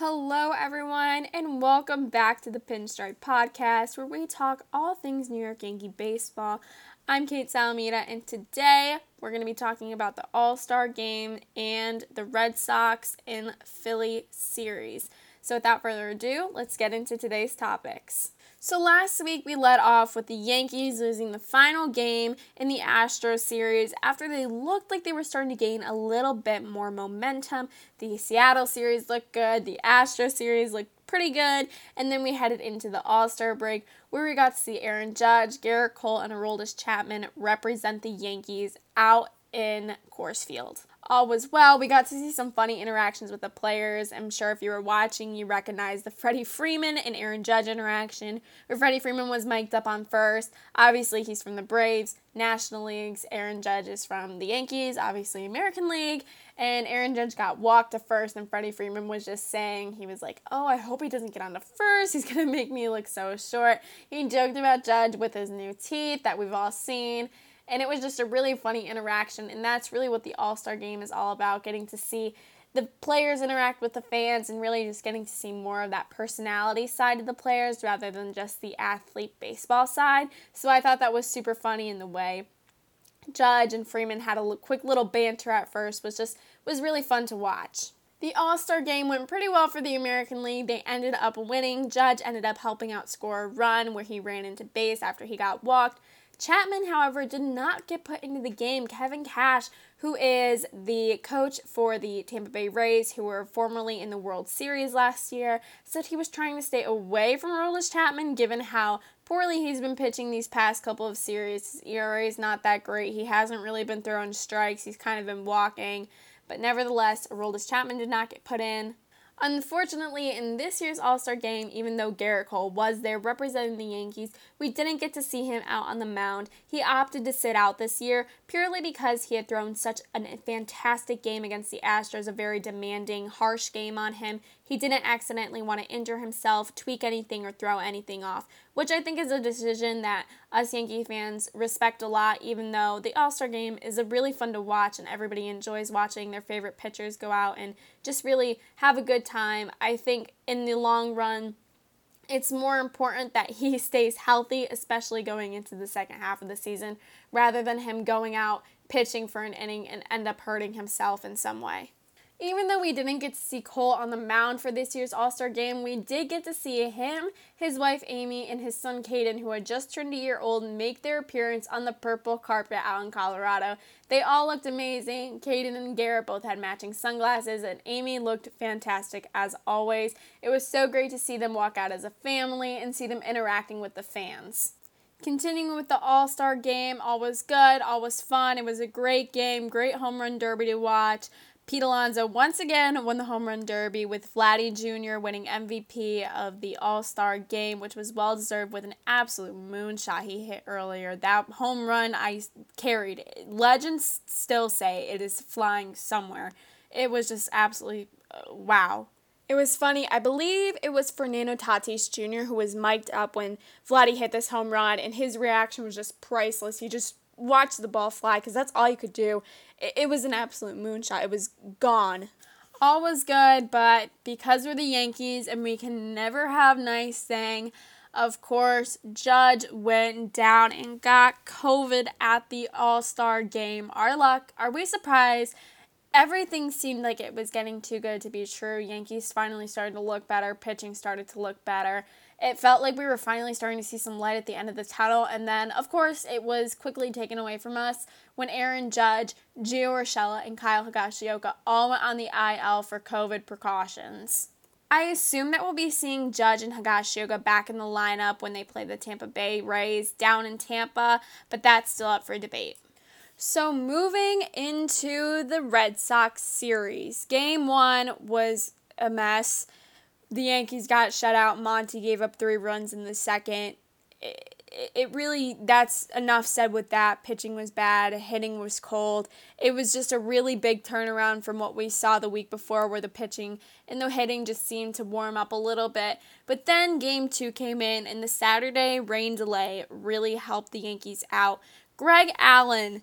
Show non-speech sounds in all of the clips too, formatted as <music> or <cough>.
Hello, everyone, and welcome back to the Pinstripe Podcast, where we talk all things New York Yankee baseball. I'm Kate Salamita, and today we're going to be talking about the All Star game and the Red Sox in Philly series. So, without further ado, let's get into today's topics. So last week we led off with the Yankees losing the final game in the Astros series after they looked like they were starting to gain a little bit more momentum. The Seattle series looked good, the Astros series looked pretty good, and then we headed into the All-Star break where we got to see Aaron Judge, Gerrit Cole, and Aroldis Chapman represent the Yankees out in Coors Field all was well. We got to see some funny interactions with the players. I'm sure if you were watching, you recognized the Freddie Freeman and Aaron Judge interaction, where Freddie Freeman was mic'd up on first. Obviously, he's from the Braves, National Leagues. Aaron Judge is from the Yankees, obviously American League. And Aaron Judge got walked to first, and Freddie Freeman was just saying, he was like, Oh, I hope he doesn't get on to first. <laughs> He's going to make me look so short. He joked about Judge with his new teeth that we've all seen. And it was just a really funny interaction. And that's really what the All Star game is all about getting to see the players interact with the fans and really just getting to see more of that personality side of the players rather than just the athlete baseball side. So I thought that was super funny in the way Judge and Freeman had a quick little banter at first was just was really fun to watch. The All Star game went pretty well for the American League. They ended up winning. Judge ended up helping out score a run where he ran into base after he got walked. Chapman, however, did not get put into the game. Kevin Cash, who is the coach for the Tampa Bay Rays, who were formerly in the World Series last year, said he was trying to stay away from Aroldis Chapman given how poorly he's been pitching these past couple of series. His ERA is not that great. He hasn't really been throwing strikes. He's kind of been walking. But nevertheless, Aroldis Chapman did not get put in. Unfortunately, in this year's All Star game, even though Gerrit Cole was there representing the Yankees, we didn't get to see him out on the mound. He opted to sit out this year purely because he had thrown such a fantastic game against the Astros, a very demanding, harsh game on him. He didn't accidentally want to injure himself, tweak anything, or throw anything off, which I think is a decision that us Yankee fans respect a lot, even though the All Star game is a really fun to watch and everybody enjoys watching their favorite pitchers go out and just really have a good time. I think in the long run, it's more important that he <laughs> stays healthy, especially going into the second half of the season, rather than him going out pitching for an inning and end up hurting himself in some way. Even though we didn't get to see Cole on the mound for this year's All Star game, we did get to see him, his wife Amy, and his son Caden, who had just turned a year old, make their appearance on the purple carpet out in Colorado. They all looked amazing. Caden and Gerrit both had matching sunglasses, and Amy looked fantastic as always. It was so great to see them walk out as a family and see them interacting with the fans. Continuing with the All Star game, all was good, all was fun. It was a great game, great home run derby to watch. Pete Alonso once again won the home run derby with Vladdy Jr. winning MVP of the All Star game, which was well deserved with an absolute moonshot he hit earlier. That home run I carried. Legends still say it is flying somewhere. It was just absolutely uh, wow. It was funny. I believe it was Fernando Tatis Jr. who was mic'd up when Vladdy hit this home run, and his reaction was just priceless. He just watch the ball fly because that's all you could do. It, it was an absolute moonshot. It was gone. All was good, but because we're the Yankees and we can never have nice thing, of course, Judge went down and got COVID at the All Star game. Our luck, are we surprised? Everything seemed like it was getting too good to be true. Yankees finally started to look better, pitching started to look better it felt like we were finally starting to see some light at the end of the tunnel. And then, of course, it was quickly taken away from us when Aaron Judge, Gio Urshela, and Kyle Higashioka all went on the IL for COVID precautions. I assume that we'll be seeing Judge and Higashioka back in the lineup when they play the Tampa Bay Rays down in Tampa, but that's still up for debate. So, moving into the Red Sox series, game one was a mess the Yankees got shut out. Monty gave up three runs in the second. It, it really, that's enough said with that. Pitching was bad, hitting was cold. It was just a really big turnaround from what we saw the week before, where the pitching and the hitting just seemed to warm up a little bit. But then game two came in, and the Saturday rain delay really helped the Yankees out. Greg Allen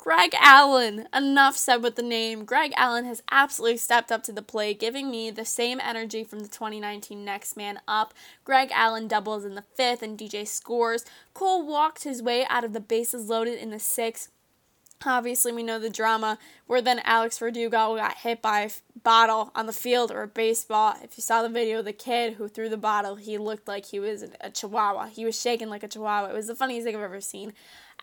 Greg Allen. Enough said with the name. Greg Allen has absolutely stepped up to the plate, giving me the same energy from the 2019 Next Man Up. Greg Allen doubles in the fifth, and DJ scores. Cole walked his way out of the bases loaded in the sixth. Obviously, we know the drama where then Alex Verdugo got hit by a bottle on the field or a baseball. If you saw the video of the kid who threw the bottle, he looked like he was a chihuahua. He was shaking like a chihuahua. It was the funniest thing I've ever seen.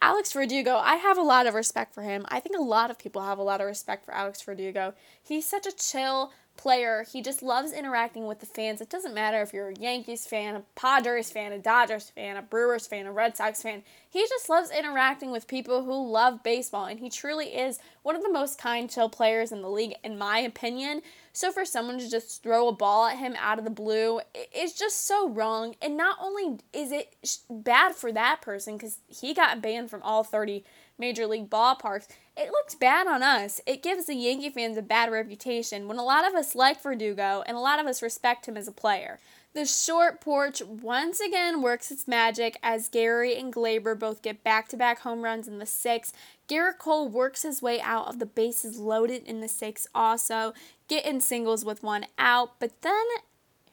Alex Verdugo, I have a lot of respect for him. I think a lot of people have a lot of respect for Alex Verdugo. He's such a chill, player. He just loves interacting with the fans. It doesn't matter if you're a Yankees fan, a Padres fan, a Dodgers fan, a Brewers fan, a Red Sox fan. He just loves interacting with people who love baseball, and he truly is one of the most kind, chill players in the league, in my opinion. So for someone to just throw a ball at him out of the blue, it's just so wrong. And not only is it bad for that person because he got banned from all 30 major league ballparks, it looks bad on us. It gives the Yankee fans a bad reputation when a lot of us like Verdugo and a lot of us respect him as a player. The short porch once again works its magic as Gary and Gleyber both get back to back home runs in the sixth. Gerrit Cole works his way out of the bases loaded in the sixth, also getting singles with one out, but then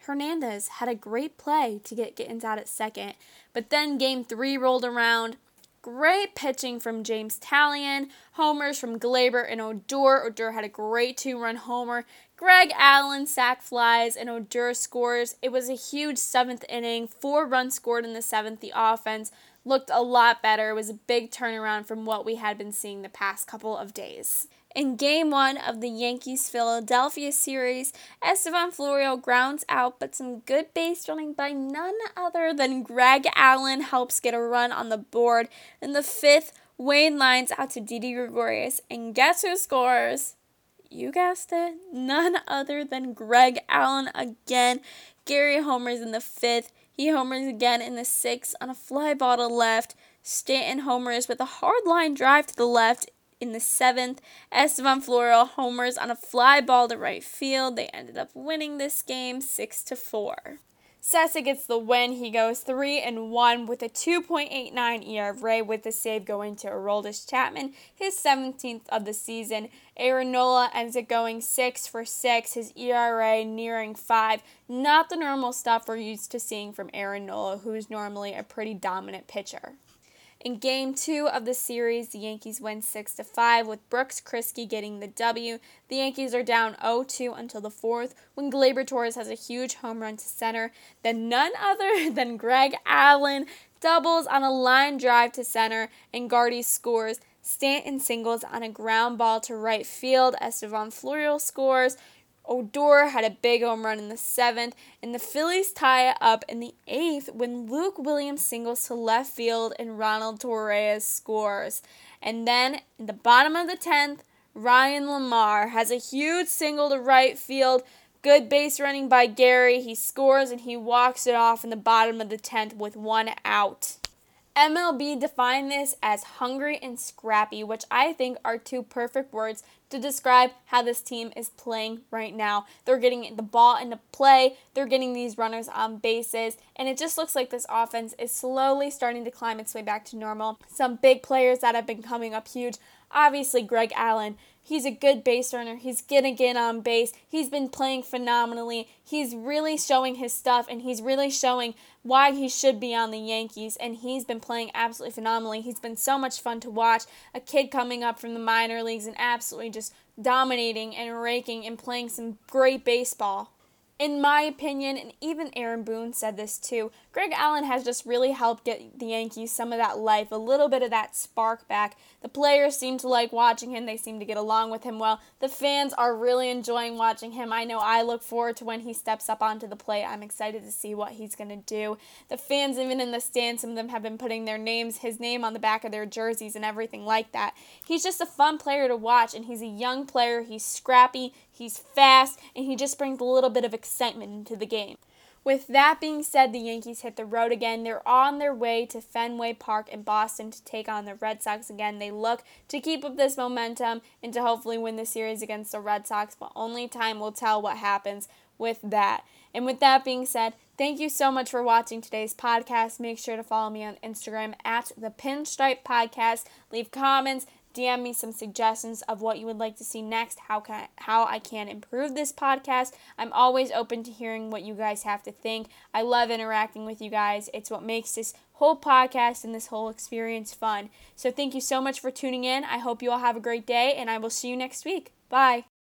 Hernandez had a great play to get Gittens out at second. But then game three rolled around. Great pitching from Jameson Taillon. Homers from Gleyber and Odor. Odor had a great two run homer. Greg Allen sac flies and Odor scores. It was a huge seventh inning. Four runs scored in the seventh. The offense looked a lot better. It was a big turnaround from what we had been seeing the past couple of days. In game one of the Yankees Philadelphia series, Estevan Florial grounds out, but some good base running by none other than Greg Allen helps get a run on the board. In the fifth, Wayne lines out to Didi Gregorius, and guess who scores? You guessed it, none other than Greg Allen again. Gary homers in the fifth. He homers again in the sixth on a fly ball to left. Stanton homers with a hard line drive to the left in the seventh. Estevan Florial homers on a fly ball to right field. They ended up winning this game six to four. Cessa gets the win. He goes 3 and 1 with a 2.89 ERA with the save going to Aroldis Chapman, his 17th of the season. Aaron Nola ends up going 6 for 6, his ERA nearing 5. Not the normal stuff we're used to seeing from Aaron Nola, who's normally a pretty dominant pitcher. In game two of the series, the Yankees win 6 to 5 with Brooks Kriske getting the W. The Yankees are down 0 2 until the fourth when Gleyber Torres has a huge home run to center. Then none other <laughs> than Greg Allen doubles on a line drive to center and Gardy scores. Stanton singles on a ground ball to right field. Estevan Florial scores. Odor had a big home run in the seventh, and the Phillies tie it up in the eighth when Luke Williams singles to left field and Ronald Torreyes scores. And then in the bottom of the tenth, Ryan LaMarre has a huge single to right field. Good base running by Gary. He scores and he walks it off in the bottom of the 10th with one out. MLB defined this as hungry and scrappy, which I think are two perfect words to describe how this team is playing right now. They're getting the ball into play, they're getting these runners on bases, and it just looks like this offense is slowly starting to climb its way back to normal. Some big players that have been coming up huge. Obviously, Greg Allen. He's a good base runner. He's getting in on base. He's been playing phenomenally. He's really showing his stuff and he's really showing why he should be on the Yankees. And he's been playing absolutely phenomenally. He's been so much fun to watch. A kid coming up from the minor leagues and absolutely just dominating and raking and playing some great baseball in my opinion, and even Aaron Boone said this too, Greg Allen has just really helped get the Yankees some of that life, a little bit of that spark back. The players seem to like watching him, they seem to get along with him well. The fans are really enjoying watching him. I know I look forward to when he steps up onto the plate. I'm excited to see what he's going to do. The fans, even in the stands, some of them have been putting their names, his name on the back of their jerseys and everything like that. He's just a fun player to watch, and he's a young player. He's scrappy, He's fast, and he just brings a little bit of excitement into the game. With that being said, the Yankees hit the road again. They're on their way to Fenway Park in Boston to take on the Red Sox again. They look to keep up this momentum and to hopefully win the series against the Red Sox, but only time will tell what happens with that. And with that being said, thank you so much for watching today's podcast. Make sure to follow me on Instagram at the Pinstripe Podcast. Leave comments, DM me some suggestions of what you would like to see next, how can how I can improve this podcast. I'm always open to hearing what you guys have to think. I love interacting with you guys. It's what makes this whole podcast and this whole experience fun. So thank you so much for tuning in. I hope you all have a great day and I will see you next week. Bye.